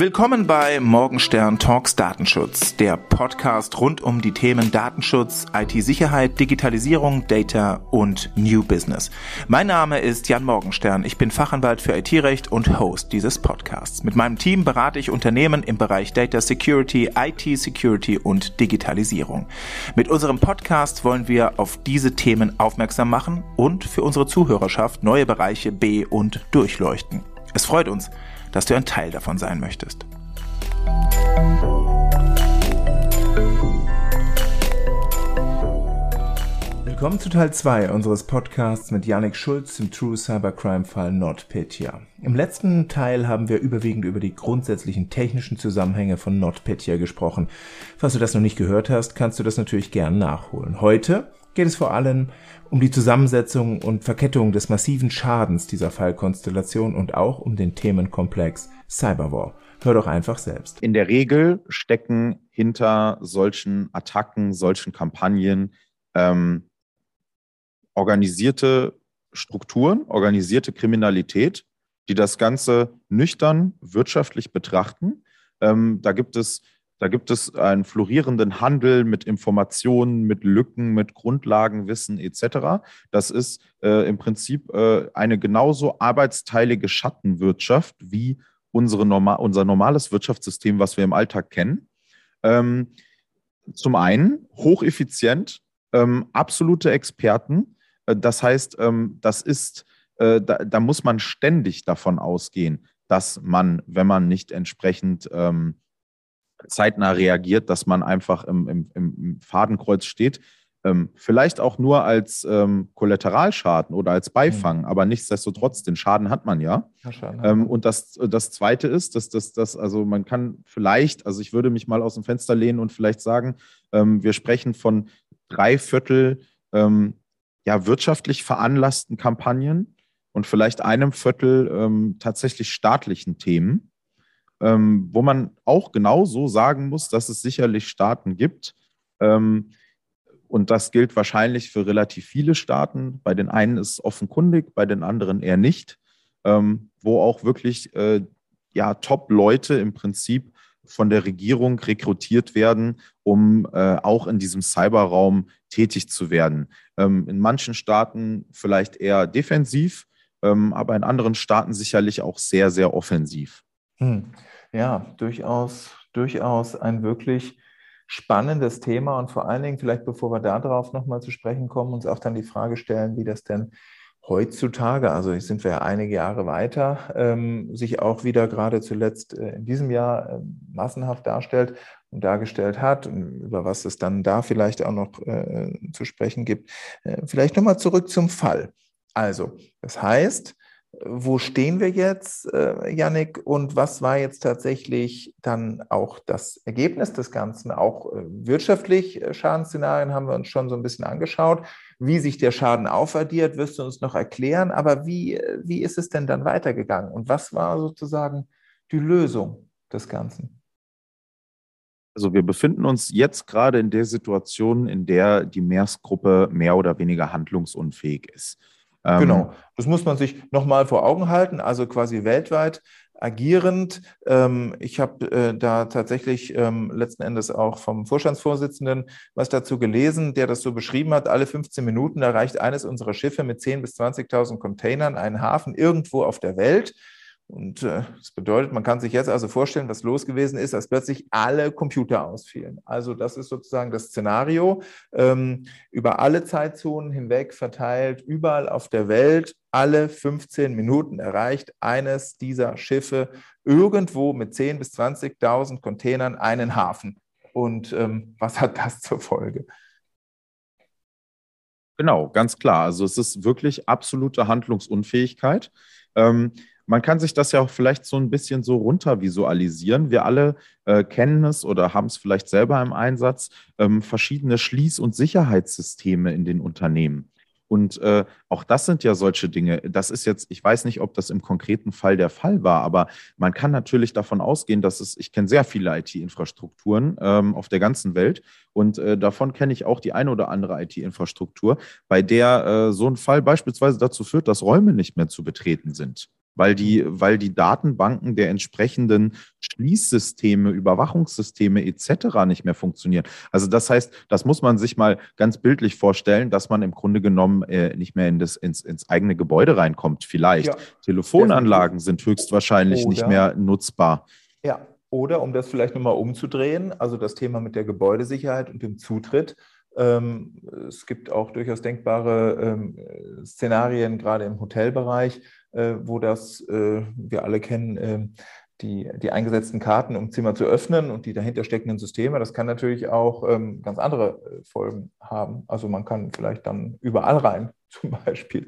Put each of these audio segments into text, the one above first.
Willkommen bei Morgenstern Talks Datenschutz, der Podcast rund um die Themen Datenschutz, IT-Sicherheit, Digitalisierung, Data und New Business. Mein Name ist Jan Morgenstern. Ich bin Fachanwalt für IT-Recht und Host dieses Podcasts. Mit meinem Team berate ich Unternehmen im Bereich Data Security, IT-Security und Digitalisierung. Mit unserem Podcast wollen wir auf diese Themen aufmerksam machen und für unsere Zuhörerschaft neue Bereiche be- und durchleuchten. Es freut uns, dass du ein Teil davon sein möchtest. Willkommen zu Teil 2 unseres Podcasts mit Yannick Schulz im True Cybercrime-Fall NotPetya. Im letzten Teil haben wir überwiegend über die grundsätzlichen technischen Zusammenhänge von NotPetya gesprochen. Falls du das noch nicht gehört hast, kannst du das natürlich gern nachholen. Heute geht es vor allem um die Zusammensetzung und Verkettung des massiven Schadens dieser Fallkonstellation und auch um den Themenkomplex Cyberwar. Hör doch einfach selbst. In der Regel stecken hinter solchen Attacken, solchen Kampagnen ähm, organisierte Strukturen, organisierte Kriminalität, die das Ganze nüchtern wirtschaftlich betrachten. Ähm, da gibt es da gibt es einen florierenden Handel mit Informationen, mit Lücken, mit Grundlagenwissen etc. Das ist äh, im Prinzip äh, eine genauso arbeitsteilige Schattenwirtschaft wie unsere norma unser normales Wirtschaftssystem, was wir im Alltag kennen. Ähm, zum einen hocheffizient, ähm, absolute Experten. Äh, das heißt, ähm, das ist, äh, da, da, muss man ständig davon ausgehen, dass man, wenn man nicht entsprechend ähm, zeitnah reagiert, dass man einfach im, im, im Fadenkreuz steht. Ähm, vielleicht auch nur als Kollateralschaden oder als Beifang, mhm. aber nichtsdestotrotz, den Schaden hat man ja. ähm, und das, das Zweite ist, dass das, das, also man kann vielleicht, also ich würde mich mal aus dem Fenster lehnen und vielleicht sagen, wir sprechen von drei Viertel ähm, ja, wirtschaftlich veranlassten Kampagnen und vielleicht einem Viertel ähm, tatsächlich staatlichen Themen ähm, wo man auch genauso sagen muss, dass es sicherlich Staaten gibt. Ähm, und das gilt wahrscheinlich für relativ viele Staaten. Bei den einen ist es offenkundig, bei den anderen eher nicht, ähm, wo auch wirklich äh, ja, Top-Leute im Prinzip von der Regierung rekrutiert werden, um äh, auch in diesem Cyberraum tätig zu werden. Ähm, in manchen Staaten vielleicht eher defensiv, ähm, aber in anderen Staaten sicherlich auch sehr, sehr offensiv. Hm. Ja, durchaus, durchaus ein wirklich spannendes Thema und vor allen Dingen, vielleicht bevor wir darauf nochmal zu sprechen kommen, uns auch dann die Frage stellen, wie das denn heutzutage, also sind wir ja einige Jahre weiter, ähm, sich auch wieder gerade zuletzt äh, in diesem Jahr äh, massenhaft darstellt dargestellt hat, und über was es dann da vielleicht auch noch äh, zu sprechen gibt. Äh, vielleicht nochmal zurück zum Fall. Also, das heißt, wo stehen wir jetzt, äh, Yannick, und was war jetzt tatsächlich dann auch das Ergebnis des Ganzen? Auch äh, wirtschaftlich äh, Schadensszenarien haben wir uns schon so ein bisschen angeschaut. Wie sich der Schaden aufaddiert, wirst du uns noch erklären. Aber wie, äh, wie ist es denn dann weitergegangen? Und was war sozusagen die Lösung des Ganzen? Also wir befinden uns jetzt gerade in der Situation, in der die Meersgruppe mehr oder weniger handlungsunfähig ist. Ähm, genau, das muss man sich nochmal vor Augen halten, also quasi weltweit agierend. Ähm, ich habe äh, da tatsächlich ähm, letzten Endes auch vom Vorstandsvorsitzenden was dazu gelesen, der das so beschrieben hat. Alle 15 Minuten erreicht eines unserer Schiffe mit 10.000 bis 20.000 Containern einen Hafen irgendwo auf der Welt. Und äh, das bedeutet, man kann sich jetzt also vorstellen, was los gewesen ist, als plötzlich alle Computer ausfielen. Also das ist sozusagen das Szenario ähm, über alle Zeitzonen hinweg verteilt, überall auf der Welt, alle 15 Minuten erreicht eines dieser Schiffe irgendwo mit 10.000 bis 20.000 Containern einen Hafen. Und ähm, was hat das zur Folge? Genau, ganz klar. Also es ist wirklich absolute Handlungsunfähigkeit. Ähm, man kann sich das ja auch vielleicht so ein bisschen so runter visualisieren. Wir alle äh, kennen es oder haben es vielleicht selber im Einsatz, ähm, verschiedene Schließ- und Sicherheitssysteme in den Unternehmen. Und äh, auch das sind ja solche Dinge. Das ist jetzt, ich weiß nicht, ob das im konkreten Fall der Fall war, aber man kann natürlich davon ausgehen, dass es, ich kenne sehr viele IT-Infrastrukturen ähm, auf der ganzen Welt und äh, davon kenne ich auch die eine oder andere IT-Infrastruktur, bei der äh, so ein Fall beispielsweise dazu führt, dass Räume nicht mehr zu betreten sind. Weil die, weil die Datenbanken der entsprechenden Schließsysteme, Überwachungssysteme etc. nicht mehr funktionieren. Also das heißt, das muss man sich mal ganz bildlich vorstellen, dass man im Grunde genommen äh, nicht mehr in das, ins, ins eigene Gebäude reinkommt. Vielleicht. Ja. Telefonanlagen sind höchstwahrscheinlich Oder, nicht mehr nutzbar. Ja, oder um das vielleicht nochmal umzudrehen, also das Thema mit der Gebäudesicherheit und dem Zutritt. Ähm, es gibt auch durchaus denkbare ähm, Szenarien, gerade im Hotelbereich, wo das, äh, wir alle kennen, äh, die, die eingesetzten Karten, um Zimmer zu öffnen und die dahinter steckenden Systeme, das kann natürlich auch ähm, ganz andere Folgen haben. Also man kann vielleicht dann überall rein, zum Beispiel.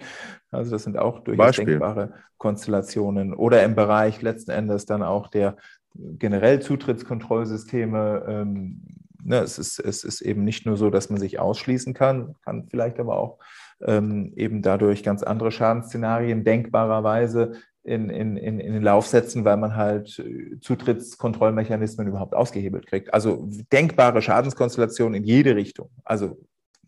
Also das sind auch durchaus Beispiel. denkbare Konstellationen. Oder im Bereich letzten Endes dann auch der generell Zutrittskontrollsysteme. Ähm, ne, es, ist, es ist eben nicht nur so, dass man sich ausschließen kann, kann vielleicht aber auch ähm, eben dadurch ganz andere Schadensszenarien denkbarerweise in, in, in, den Lauf setzen, weil man halt äh, Zutrittskontrollmechanismen überhaupt ausgehebelt kriegt. Also denkbare Schadenskonstellationen in jede Richtung. Also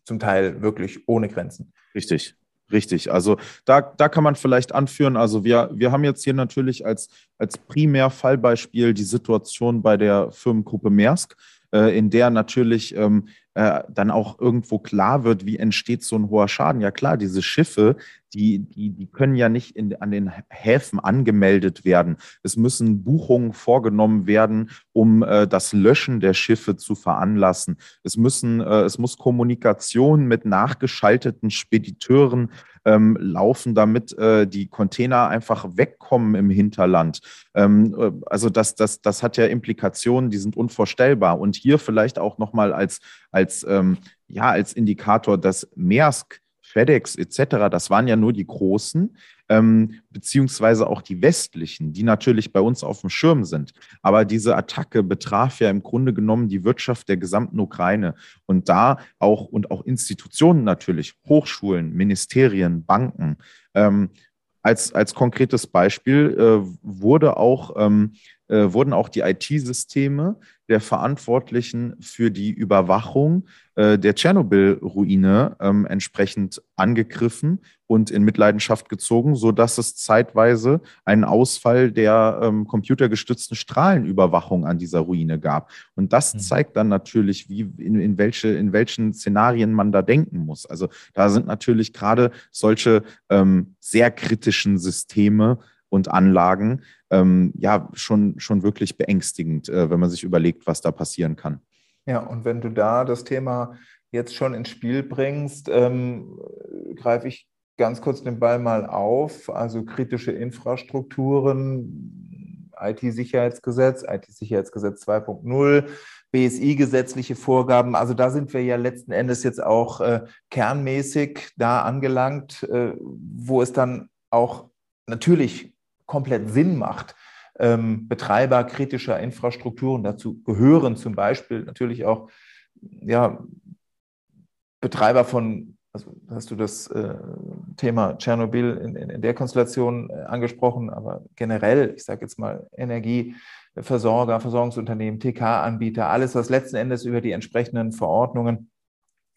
zum Teil wirklich ohne Grenzen. Richtig. Richtig, also da, da kann man vielleicht anführen, also wir, wir haben jetzt hier natürlich als, als Primärfallbeispiel die Situation bei der Firmengruppe Maersk, äh, in der natürlich ähm, äh, dann auch irgendwo klar wird, wie entsteht so ein hoher Schaden. Ja klar, diese Schiffe, die, die, die können ja nicht in, an den Häfen angemeldet werden. Es müssen Buchungen vorgenommen werden, um äh, das Löschen der Schiffe zu veranlassen. Es, müssen, äh, es muss Kommunikation mit nachgeschalteten Spediteuren ähm, laufen, damit äh, die Container einfach wegkommen im Hinterland. Ähm, äh, also das, das, das hat ja Implikationen, die sind unvorstellbar. Und hier vielleicht auch nochmal als, als, ähm, ja, als Indikator, dass Maersk FedEx etc., das waren ja nur die großen, ähm, beziehungsweise auch die westlichen, die natürlich bei uns auf dem Schirm sind. Aber diese Attacke betraf ja im Grunde genommen die Wirtschaft der gesamten Ukraine und da auch und auch Institutionen natürlich, Hochschulen, Ministerien, Banken. Ähm, als, als konkretes Beispiel äh, wurde auch, ähm, äh, wurden auch die IT-Systeme der Verantwortlichen für die Überwachung äh, der Tschernobyl-Ruine ähm, entsprechend angegriffen und in Mitleidenschaft gezogen, sodass es zeitweise einen Ausfall der ähm, computergestützten Strahlenüberwachung an dieser Ruine gab. Und das mhm. zeigt dann natürlich, wie, in, in, welche, in welchen Szenarien man da denken muss. Also da sind natürlich gerade solche ähm, sehr kritischen Systeme und Anlagen ähm, ja schon, schon wirklich beängstigend, äh, wenn man sich überlegt, was da passieren kann. Ja, und wenn du da das Thema jetzt schon ins Spiel bringst, ähm, greife ich ganz kurz den Ball mal auf. Also kritische Infrastrukturen, IT-Sicherheitsgesetz, IT-Sicherheitsgesetz 2.0, BSI-gesetzliche Vorgaben. Also da sind wir ja letzten Endes jetzt auch äh, kernmäßig da angelangt, äh, wo es dann auch natürlich komplett Sinn macht, ähm, Betreiber kritischer Infrastrukturen. Dazu gehören zum Beispiel natürlich auch ja, Betreiber von, also hast du das äh, Thema Tschernobyl in, in, in, der Konstellation äh, angesprochen, aber generell, ich sage jetzt mal Energieversorger, Versorgungsunternehmen, TK-Anbieter, alles, was letzten Endes über die entsprechenden Verordnungen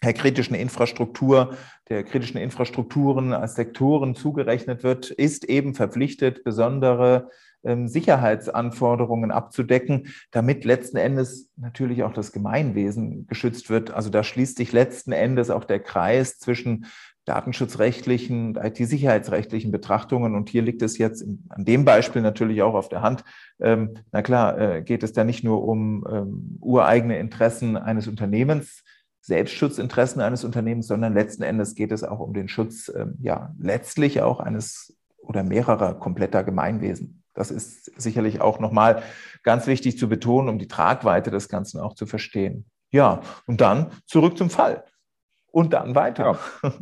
der kritischen Infrastruktur, der kritischen Infrastrukturen als Sektoren zugerechnet wird, ist eben verpflichtet, besondere ähm, Sicherheitsanforderungen abzudecken, damit letzten Endes natürlich auch das Gemeinwesen geschützt wird. Also da schließt sich letzten Endes auch der Kreis zwischen datenschutzrechtlichen und IT-sicherheitsrechtlichen Betrachtungen. Und hier liegt es jetzt an dem Beispiel natürlich auch auf der Hand. Ähm, na klar, äh, geht es da nicht nur um ähm, ureigene Interessen eines Unternehmens, Selbstschutzinteressen eines Unternehmens, sondern letzten Endes geht es auch um den Schutz, ähm, ja, letztlich auch eines oder mehrerer kompletter Gemeinwesen. Das ist sicherlich auch nochmal ganz wichtig zu betonen, um die Tragweite des Ganzen auch zu verstehen. Ja, und dann zurück zum Fall. Und dann weiter. Ja.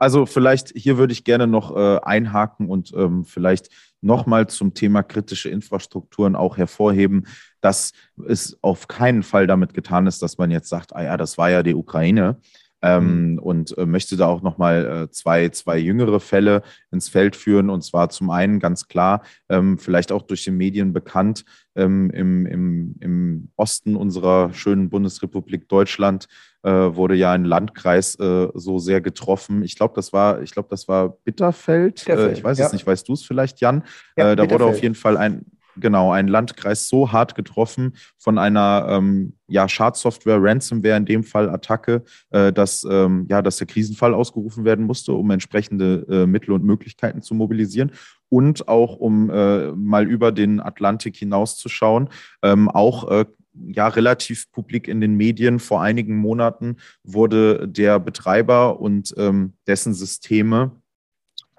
Also vielleicht hier würde ich gerne noch äh, einhaken und ähm, vielleicht nochmal zum Thema kritische Infrastrukturen auch hervorheben, dass es auf keinen Fall damit getan ist, dass man jetzt sagt, ah ja, das war ja die Ukraine. Ähm, mhm. und äh, möchte da auch nochmal äh, zwei, zwei jüngere Fälle ins Feld führen. Und zwar zum einen ganz klar, ähm, vielleicht auch durch die Medien bekannt, ähm, im, im, im Osten unserer schönen Bundesrepublik Deutschland äh, wurde ja ein Landkreis äh, so sehr getroffen. Ich glaube, das war, ich glaube, das war Bitterfeld. Bitterfeld äh, ich weiß ja. es nicht. Weißt du es vielleicht, Jan? Ja, äh, da wurde auf jeden Fall ein, genau, ein Landkreis so hart getroffen von einer ähm, ja, Schadsoftware, Ransomware in dem Fall Attacke, äh, dass, ähm, ja, dass der Krisenfall ausgerufen werden musste, um entsprechende äh, Mittel und Möglichkeiten zu mobilisieren und auch um äh, mal über den Atlantik hinauszuschauen, ähm, auch äh, ja relativ publik in den Medien. Vor einigen Monaten wurde der Betreiber und ähm, dessen Systeme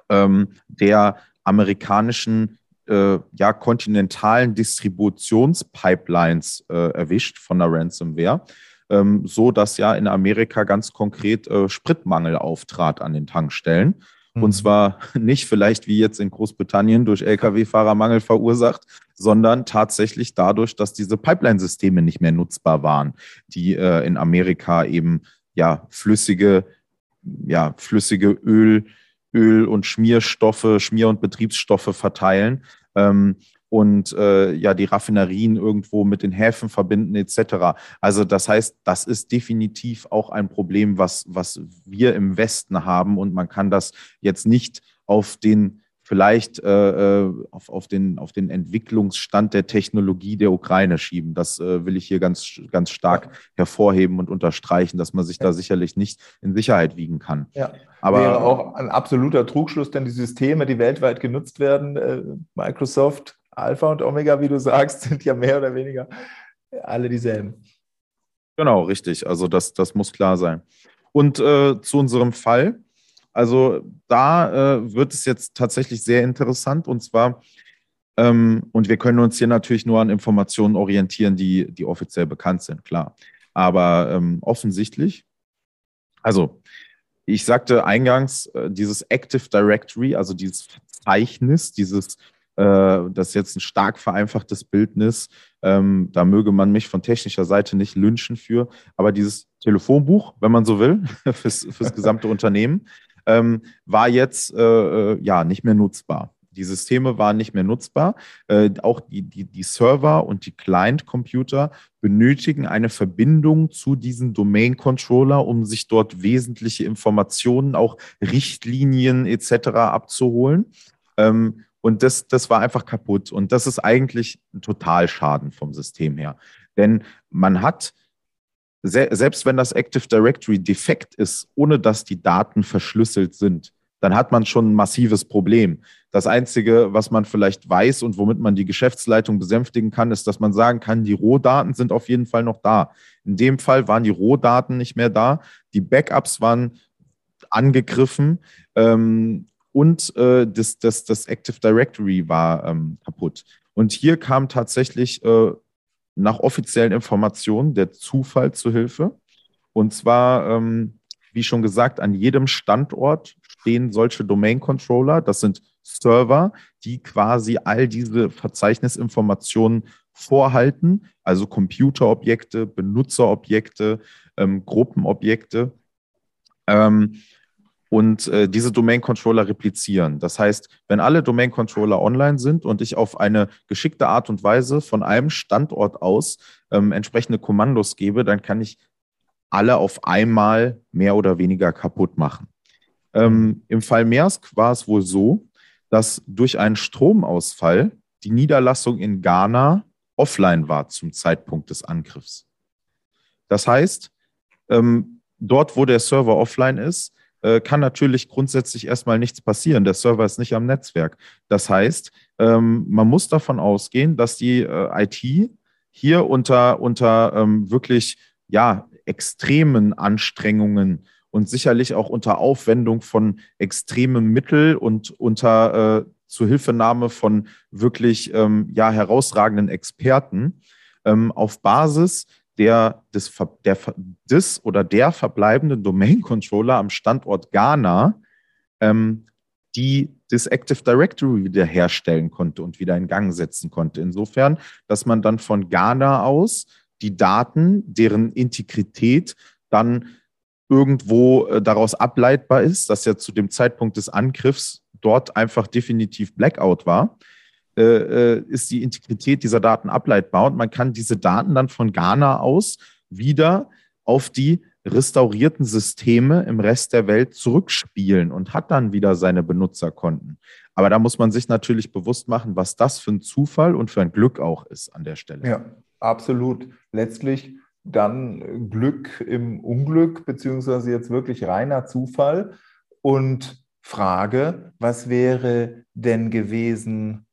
ähm, der amerikanischen äh, ja, kontinentalen Distributionspipelines äh, erwischt von der Ransomware, ähm, so dass ja in Amerika ganz konkret äh, Spritmangel auftrat an den Tankstellen. Mhm. Und zwar nicht vielleicht wie jetzt in Großbritannien durch Lkw-Fahrermangel verursacht, sondern tatsächlich dadurch, dass diese Pipeline-Systeme nicht mehr nutzbar waren, die äh, in Amerika eben ja flüssige, ja, flüssige Öl, Öl- und Schmierstoffe, Schmier- und Betriebsstoffe verteilen. Ähm, und äh, ja die Raffinerien irgendwo mit den Häfen verbinden etc. Also das heißt, das ist definitiv auch ein Problem, was, was wir im Westen haben und man kann das jetzt nicht auf den vielleicht äh, äh, auf, auf, den, auf den Entwicklungsstand der Technologie der Ukraine schieben. Das äh, will ich hier ganz, ganz stark ja. hervorheben und unterstreichen, dass man sich ja. da sicherlich nicht in Sicherheit wiegen kann. Ja, aber wäre auch ein absoluter Trugschluss, denn die Systeme, die weltweit genutzt werden, äh, Microsoft, Alpha und Omega, wie du sagst, sind ja mehr oder weniger alle dieselben. Genau, richtig. Also das, das muss klar sein. Und äh, zu unserem Fall. Also da äh, wird es jetzt tatsächlich sehr interessant und zwar, ähm, und wir können uns hier natürlich nur an Informationen orientieren, die, die offiziell bekannt sind, klar. Aber ähm, offensichtlich, also ich sagte eingangs, äh, dieses Active Directory, also dieses Verzeichnis, dieses, äh, das jetzt ein stark vereinfachtes Bildnis, ähm, da möge man mich von technischer Seite nicht lynchen für, aber dieses Telefonbuch, wenn man so will, fürs, fürs gesamte Unternehmen, ähm, war jetzt äh, äh, ja nicht mehr nutzbar. Die Systeme waren nicht mehr nutzbar. Äh, auch die, die, die Server und die Client-Computer benötigen eine Verbindung zu diesem Domain-Controller, um sich dort wesentliche Informationen, auch Richtlinien etc. abzuholen. Ähm, und das, das war einfach kaputt. Und das ist eigentlich ein Totalschaden vom System her. Denn man hat selbst wenn das Active Directory defekt ist, ohne dass die Daten verschlüsselt sind, dann hat man schon ein massives Problem. Das Einzige, was man vielleicht weiß und womit man die Geschäftsleitung besänftigen kann, ist, dass man sagen kann, die Rohdaten sind auf jeden Fall noch da. In dem Fall waren die Rohdaten nicht mehr da, die Backups waren angegriffen ähm, und äh, das, das, das Active Directory war ähm, kaputt. Und hier kam tatsächlich äh, nach offiziellen Informationen der Zufall zu Hilfe. Und zwar, ähm, wie schon gesagt, an jedem Standort stehen solche Domain-Controller. Das sind Server, die quasi all diese Verzeichnisinformationen vorhalten, also Computerobjekte, Benutzerobjekte, ähm, Gruppenobjekte. Ähm, und äh, diese Domain-Controller replizieren. Das heißt, wenn alle Domain-Controller online sind und ich auf eine geschickte Art und Weise von einem Standort aus ähm, entsprechende Kommandos gebe, dann kann ich alle auf einmal mehr oder weniger kaputt machen. Ähm, Im Fall Maersk war es wohl so, dass durch einen Stromausfall die Niederlassung in Ghana offline war zum Zeitpunkt des Angriffs. Das heißt, ähm, dort, wo der Server offline ist, äh, kann natürlich grundsätzlich erstmal nichts passieren. Der Server ist nicht am Netzwerk. Das heißt, ähm, man muss davon ausgehen, dass die äh, IT hier unter, unter ähm, wirklich ja, extremen Anstrengungen und sicherlich auch unter Aufwendung von extremen Mitteln und unter äh, Zuhilfenahme von wirklich ähm, ja, herausragenden Experten ähm, auf Basis der, des, der, des oder der verbleibenden Domain-Controller am Standort Ghana, ähm, die das Active Directory wiederherstellen konnte und wieder in Gang setzen konnte. Insofern, dass man dann von Ghana aus die Daten, deren Integrität dann irgendwo äh, daraus ableitbar ist, dass ja zu dem Zeitpunkt des Angriffs dort einfach definitiv Blackout war, äh, äh, ist die Integrität dieser Daten ableitbar und man kann diese Daten dann von Ghana aus wieder auf die restaurierten Systeme im Rest der Welt zurückspielen und hat dann wieder seine Benutzerkonten. Aber da muss man sich natürlich bewusst machen, was das für ein Zufall und für ein Glück auch ist an der Stelle. Ja, absolut. Letztlich dann Glück im Unglück, beziehungsweise jetzt wirklich reiner Zufall. Und Frage, was wäre denn gewesen,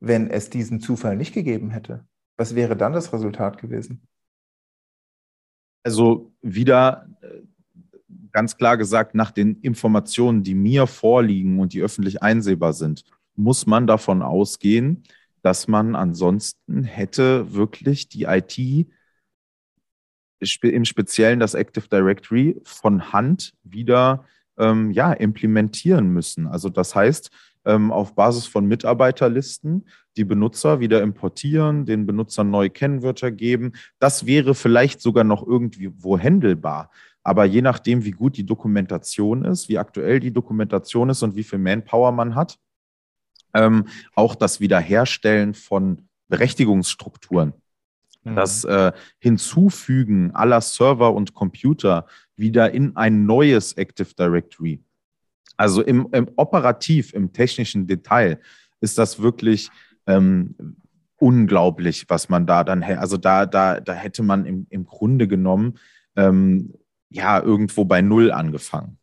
wenn es diesen Zufall nicht gegeben hätte? Was wäre dann das Resultat gewesen? Also wieder äh, ganz klar gesagt, nach den Informationen, die mir vorliegen und die öffentlich einsehbar sind, muss man davon ausgehen, dass man ansonsten hätte wirklich die IT, im Speziellen das Active Directory, von Hand wieder ähm, ja, implementieren müssen. Also das heißt, auf Basis von Mitarbeiterlisten die Benutzer wieder importieren, den Benutzern neue Kennwörter geben. Das wäre vielleicht sogar noch irgendwie wo händelbar. Aber je nachdem, wie gut die Dokumentation ist, wie aktuell die Dokumentation ist und wie viel Manpower man hat, ähm, auch das Wiederherstellen von Berechtigungsstrukturen, mhm. das äh, Hinzufügen aller Server und Computer wieder in ein neues Active Directory also im, im operativ, im technischen Detail ist das wirklich ähm, unglaublich, was man da dann, also da, da, da hätte man im, im Grunde genommen ähm, ja irgendwo bei Null angefangen.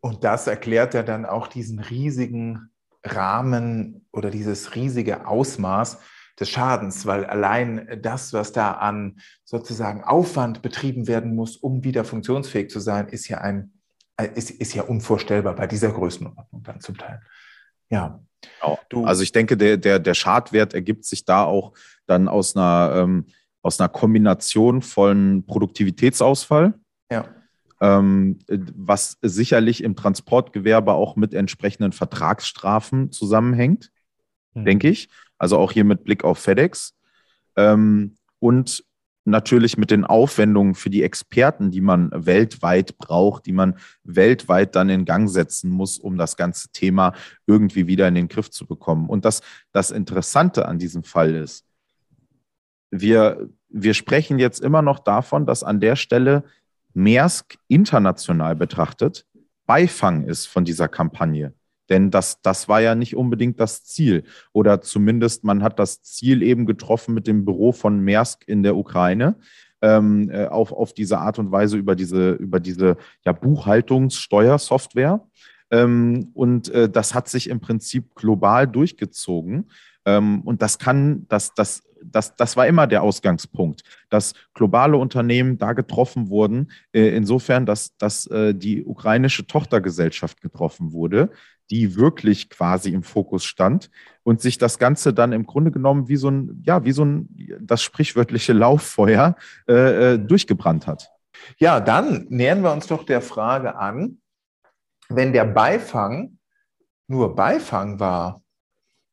Und das erklärt ja dann auch diesen riesigen Rahmen oder dieses riesige Ausmaß des Schadens, weil allein das, was da an sozusagen Aufwand betrieben werden muss, um wieder funktionsfähig zu sein, ist ja ein ist, ist ja unvorstellbar bei dieser Größenordnung dann zum Teil. Ja. Genau. Also ich denke, der, der, der Schadwert ergibt sich da auch dann aus einer, ähm, aus einer Kombination von Produktivitätsausfall. Ja. Ähm, was sicherlich im Transportgewerbe auch mit entsprechenden Vertragsstrafen zusammenhängt, mhm. denke ich. Also auch hier mit Blick auf FedEx. Ähm, und natürlich mit den Aufwendungen für die Experten, die man weltweit braucht, die man weltweit dann in Gang setzen muss, um das ganze Thema irgendwie wieder in den Griff zu bekommen. Und das, das Interessante an diesem Fall ist, wir, wir sprechen jetzt immer noch davon, dass an der Stelle Maersk international betrachtet Beifang ist von dieser Kampagne. Denn das, das war ja nicht unbedingt das Ziel. Oder zumindest man hat das Ziel eben getroffen mit dem Büro von Maersk in der Ukraine. Ähm, äh, auf, auf diese Art und Weise über diese, über diese ja, Buchhaltungssteuersoftware. Ähm, und äh, das hat sich im Prinzip global durchgezogen. Ähm, und das kann, das, das das, das war immer der Ausgangspunkt, dass globale Unternehmen da getroffen wurden, äh, insofern, dass, dass äh, die ukrainische Tochtergesellschaft getroffen wurde, die wirklich quasi im Fokus stand und sich das Ganze dann im Grunde genommen wie so ein, ja, wie so ein, das sprichwörtliche Lauffeuer äh, äh durchgebrannt hat. Ja, dann nähern wir uns doch der Frage an, wenn der Beifang nur Beifang war,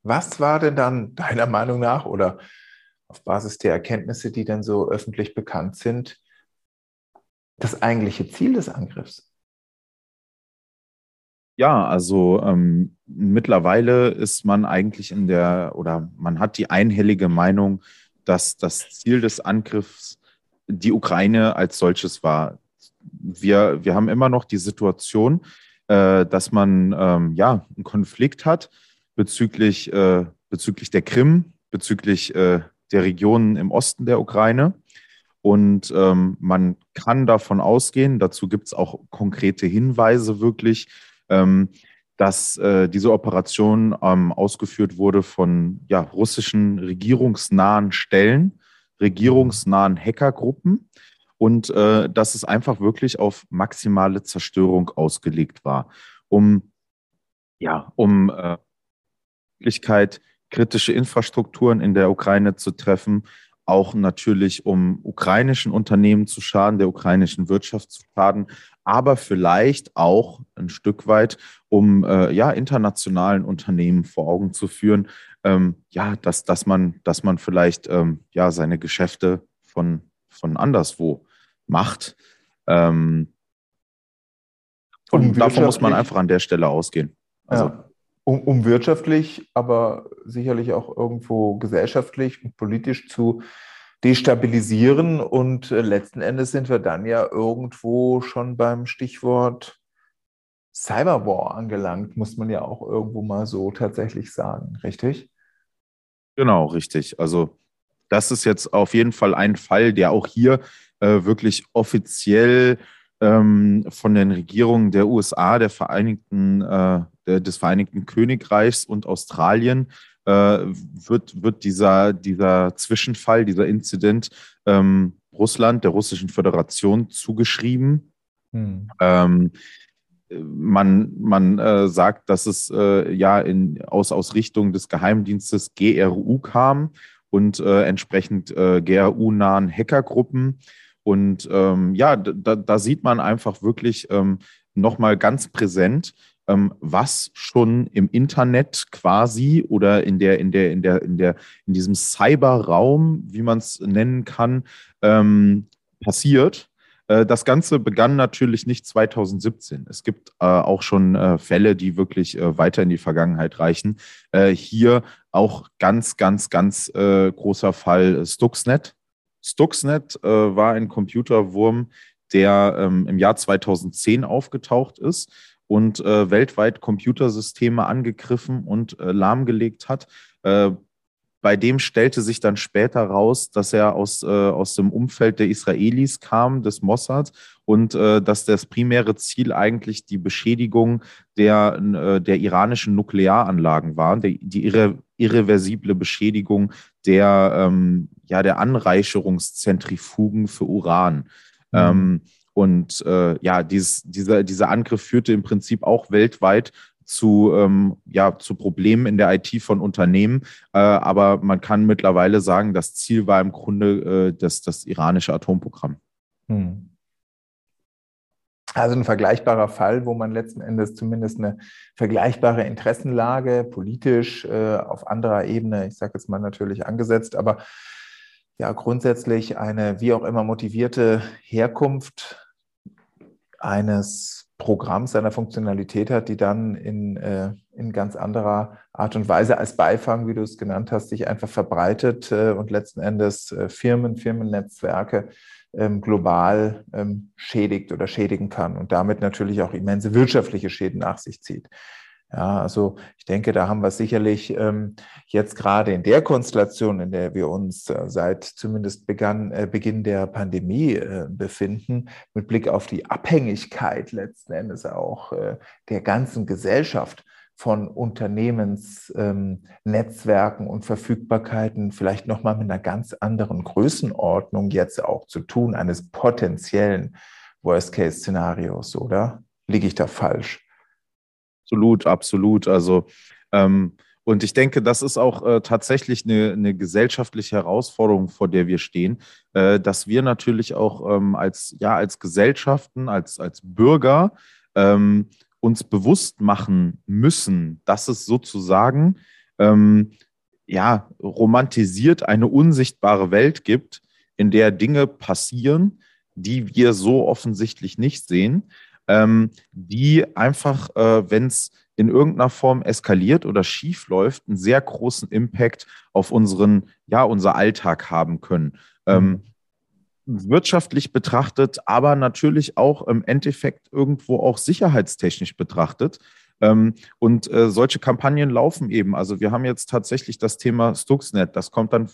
was war denn dann deiner Meinung nach oder auf Basis der Erkenntnisse, die dann so öffentlich bekannt sind, das eigentliche Ziel des Angriffs? Ja, also ähm, mittlerweile ist man eigentlich in der, oder man hat die einhellige Meinung, dass das Ziel des Angriffs die Ukraine als solches war. Wir, wir haben immer noch die Situation, äh, dass man ähm, ja einen Konflikt hat bezüglich, äh, bezüglich der Krim, bezüglich äh, der Regionen im Osten der Ukraine. Und ähm, man kann davon ausgehen, dazu gibt es auch konkrete Hinweise wirklich, dass äh, diese Operation ähm, ausgeführt wurde von ja, russischen regierungsnahen Stellen, regierungsnahen Hackergruppen und äh, dass es einfach wirklich auf maximale Zerstörung ausgelegt war, um ja, um äh, Möglichkeit kritische Infrastrukturen in der Ukraine zu treffen, auch natürlich um ukrainischen Unternehmen zu schaden, der ukrainischen Wirtschaft zu schaden, aber vielleicht auch ein Stück weit, um äh, ja internationalen Unternehmen vor Augen zu führen, ähm, ja, dass, dass man, dass man vielleicht ähm, ja seine Geschäfte von, von anderswo macht. Ähm, und davon muss man einfach an der Stelle ausgehen. Also, ja um, um wirtschaftlich, aber sicherlich auch irgendwo gesellschaftlich und politisch zu destabilisieren. Und äh, letzten Endes sind wir dann ja irgendwo schon beim Stichwort Cyberwar angelangt, muss man ja auch irgendwo mal so tatsächlich sagen, richtig? Genau, richtig. Also das ist jetzt auf jeden Fall ein Fall, der auch hier äh, wirklich offiziell ähm, von den Regierungen der USA, der Vereinigten, äh, der, des Vereinigten Königreichs und Australien äh, wird, wird dieser, dieser Zwischenfall, dieser Inzident ähm, Russland, der Russischen Föderation zugeschrieben. Hm. Ähm, man, man äh, sagt, dass es äh, ja in, aus, aus Richtung des Geheimdienstes GRU kam und äh, entsprechend äh, GRU-nahen Hackergruppen. Und ähm, ja, da, da, sieht man einfach wirklich ähm, nochmal ganz präsent, ähm, was schon im Internet quasi oder in der, in der, in der, in der, in diesem Cyberraum, wie man es nennen kann, ähm, passiert. Äh, das Ganze begann natürlich nicht 2017. Es gibt äh, auch schon äh, Fälle, die wirklich äh, weiter in die Vergangenheit reichen. Äh, hier auch ganz, ganz, ganz großer Fall Stuxnet. Stuxnet war ein Computerwurm, der ähm, im Jahr 2010 aufgetaucht ist und weltweit Computersysteme angegriffen und lahmgelegt hat bei dem stellte sich dann später raus, dass er aus, äh, aus dem Umfeld der Israelis kam, des Mossad, und äh, dass das primäre Ziel eigentlich die Beschädigung der, äh, der iranischen Nuklearanlagen war, die, die irre, irreversible Beschädigung der, ähm, ja, der Anreicherungszentrifugen für Uran. Mhm. Ähm, und äh, ja, dieses, dieser, dieser Angriff führte im Prinzip auch weltweit zu, ähm, ja, zu Problemen in der IT von Unternehmen. Äh, aber man kann mittlerweile sagen, das Ziel war im Grunde äh, das, das iranische Atomprogramm. Hm. Also ein vergleichbarer Fall, wo man letzten Endes zumindest eine vergleichbare Interessenlage politisch äh, auf anderer Ebene, ich sage jetzt mal natürlich angesetzt, aber ja grundsätzlich eine wie auch immer motivierte Herkunft eines Programms, seiner Funktionalität hat, die dann in, äh, in ganz anderer Art und Weise als Beifang, wie du es genannt hast, sich einfach verbreitet äh, und letzten Endes äh, Firmen, Firmennetzwerke ähm, global ähm, schädigt oder schädigen kann und damit natürlich auch immense wirtschaftliche Schäden nach sich zieht. Ja, also ich denke, da haben wir sicherlich ähm, jetzt gerade in der Konstellation, in der wir uns äh, seit zumindest begann, äh, Beginn der Pandemie äh, befinden, mit Blick auf die Abhängigkeit letzten Endes auch äh, der ganzen Gesellschaft von Unternehmensnetzwerken ähm, und Verfügbarkeiten vielleicht nochmal mit einer ganz anderen Größenordnung jetzt auch zu tun, eines potenziellen Worst-Case-Szenarios, oder? Liege ich da falsch? Absolut, absolut. Also ähm, und ich denke, das ist auch äh, tatsächlich eine, eine, gesellschaftliche Herausforderung, vor der wir stehen, äh, dass wir natürlich auch ähm, als, ja, als Gesellschaften, als, als Bürger ähm, uns bewusst machen müssen, dass es sozusagen ähm, ja, romantisiert eine unsichtbare Welt gibt, in der Dinge passieren, die wir so offensichtlich nicht sehen ähm, die einfach, äh, wenn es in irgendeiner Form eskaliert oder schief läuft, einen sehr großen Impact auf unseren, ja, unser Alltag haben können. Ähm, mhm. wirtschaftlich betrachtet, aber natürlich auch im Endeffekt irgendwo auch sicherheitstechnisch betrachtet. Ähm, und äh, solche Kampagnen laufen eben. Also wir haben jetzt tatsächlich das Thema Stuxnet. Das kommt dann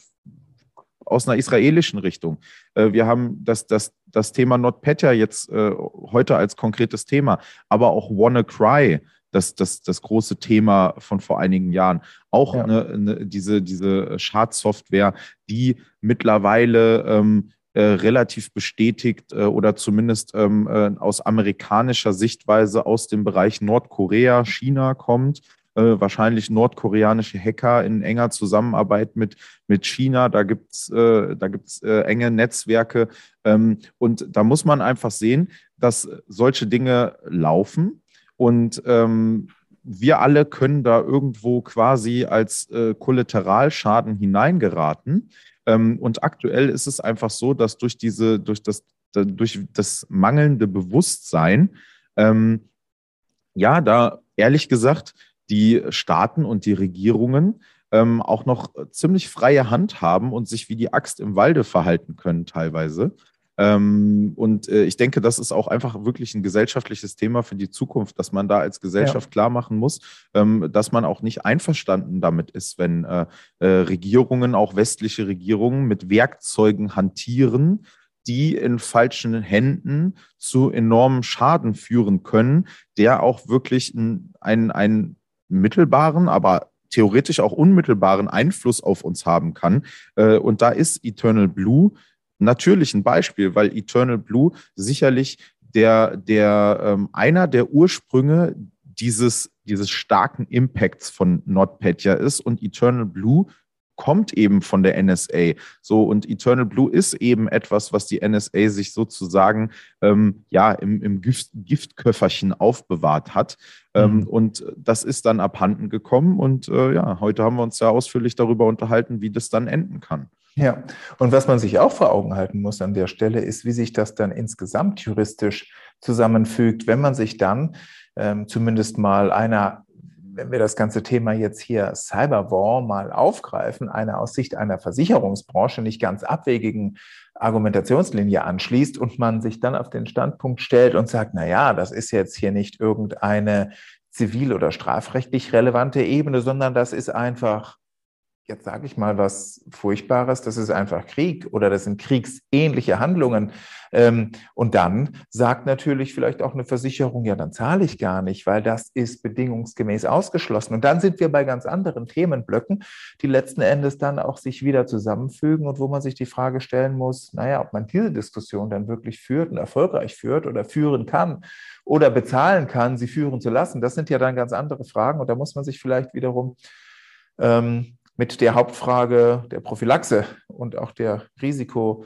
aus einer israelischen Richtung. Äh, wir haben das, das, das Thema NotPetya jetzt äh, heute als konkretes Thema, aber auch WannaCry, das, das, das große Thema von vor einigen Jahren. Auch ja. eine, eine, diese, diese Schadsoftware, die mittlerweile ähm, äh, relativ bestätigt äh, oder zumindest ähm, äh, aus amerikanischer Sichtweise aus dem Bereich Nordkorea, China kommt äh, wahrscheinlich nordkoreanische Hacker in enger Zusammenarbeit mit, mit China. Da gibt es äh, äh, enge Netzwerke. Ähm, und da muss man einfach sehen, dass solche Dinge laufen. Und ähm, wir alle können da irgendwo quasi als äh, Kollateralschaden hineingeraten. Ähm, und aktuell ist es einfach so, dass durch diese, durch das, durch das mangelnde Bewusstsein, ähm, ja, da ehrlich gesagt die Staaten und die Regierungen ähm, auch noch ziemlich freie Hand haben und sich wie die Axt im Walde verhalten können teilweise. Ähm, und äh, ich denke, das ist auch einfach wirklich ein gesellschaftliches Thema für die Zukunft, dass man da als Gesellschaft ja. klar machen muss, ähm, dass man auch nicht einverstanden damit ist, wenn äh, äh, Regierungen, auch westliche Regierungen, mit Werkzeugen hantieren, die in falschen Händen zu enormem Schaden führen können, der auch wirklich einen, einen mittelbaren, aber theoretisch auch unmittelbaren Einfluss auf uns haben kann. Äh, und da ist Eternal Blue natürlich ein Beispiel, weil Eternal Blue sicherlich der, der ähm, einer der Ursprünge dieses, dieses starken Impacts von NotPetya ist und Eternal Blue kommt eben von der NSA. So, und Eternal Blue ist eben etwas, was die NSA sich sozusagen ähm, ja im, im Gift, Giftköfferchen aufbewahrt hat. Ähm, mhm. Und das ist dann abhanden gekommen. Und äh, ja, heute haben wir uns ja ausführlich darüber unterhalten, wie das dann enden kann. Ja, und was man sich auch vor Augen halten muss an der Stelle, ist, wie sich das dann insgesamt juristisch zusammenfügt, wenn man sich dann ähm, zumindest mal einer, wenn wir das ganze Thema jetzt hier Cyberwar mal aufgreifen, einer aus Sicht einer Versicherungsbranche nicht ganz abwegigen Argumentationslinie anschließt und man sich dann auf den Standpunkt stellt und sagt, na ja, das ist jetzt hier nicht irgendeine zivil- oder strafrechtlich relevante Ebene, sondern das ist einfach jetzt sage ich mal was Furchtbares, das ist einfach Krieg oder das sind kriegsähnliche Handlungen. Ähm, und dann sagt natürlich vielleicht auch eine Versicherung, ja, dann zahle ich gar nicht, weil das ist bedingungsgemäß ausgeschlossen. Und dann sind wir bei ganz anderen Themenblöcken, die letzten Endes dann auch sich wieder zusammenfügen und wo man sich die Frage stellen muss, naja, ob man diese Diskussion dann wirklich führt und erfolgreich führt oder führen kann oder bezahlen kann, sie führen zu lassen. Das sind ja dann ganz andere Fragen und da muss man sich vielleicht wiederum ähm, mit der Hauptfrage der Prophylaxe und auch der Risiko,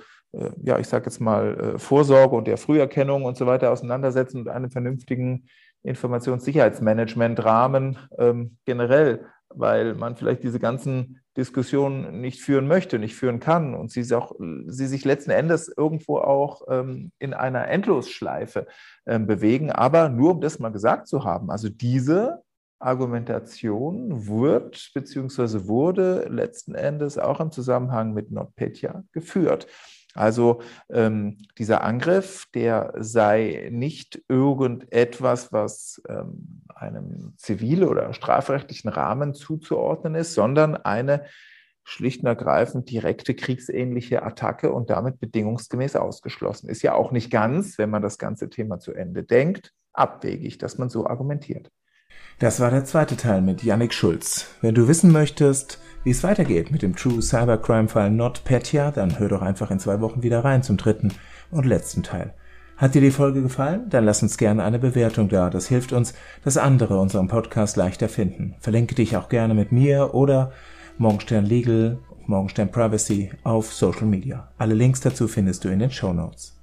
ja, ich sage jetzt mal, äh, Vorsorge und der Früherkennung und so weiter auseinandersetzen und einem vernünftigen Informationssicherheitsmanagement-Rahmen ähm, generell, weil man vielleicht diese ganzen Diskussionen nicht führen möchte, nicht führen kann und sie, auch, sie sich letzten Endes irgendwo auch ähm, in einer Endlosschleife ähm, bewegen. Aber nur um das mal gesagt zu haben, also diese Argumentation wird bzw. wurde letzten Endes auch im Zusammenhang mit NotPetya geführt. Also ähm, dieser Angriff, der sei nicht irgendetwas, was ähm, einem zivil- oder strafrechtlichen Rahmen zuzuordnen ist, sondern eine schlicht und ergreifend direkte kriegsähnliche Attacke und damit bedingungsgemäß ausgeschlossen. Ist ja auch nicht ganz, wenn man das ganze Thema zu Ende denkt, abwegig, dass man so argumentiert. Das war der zweite Teil mit Yannick Schulz. Wenn du wissen möchtest, wie es weitergeht mit dem True Cybercrime-Fall NotPetya, dann hör doch einfach in zwei Wochen wieder rein zum dritten und letzten Teil. Hat dir die Folge gefallen? Dann lass uns gerne eine Bewertung da. Das hilft uns, dass andere unseren Podcast leichter finden. Verlinke dich auch gerne mit mir oder Morgenstern Legal, Morgenstern Privacy auf Social Media. Alle Links dazu findest du in den Show Notes.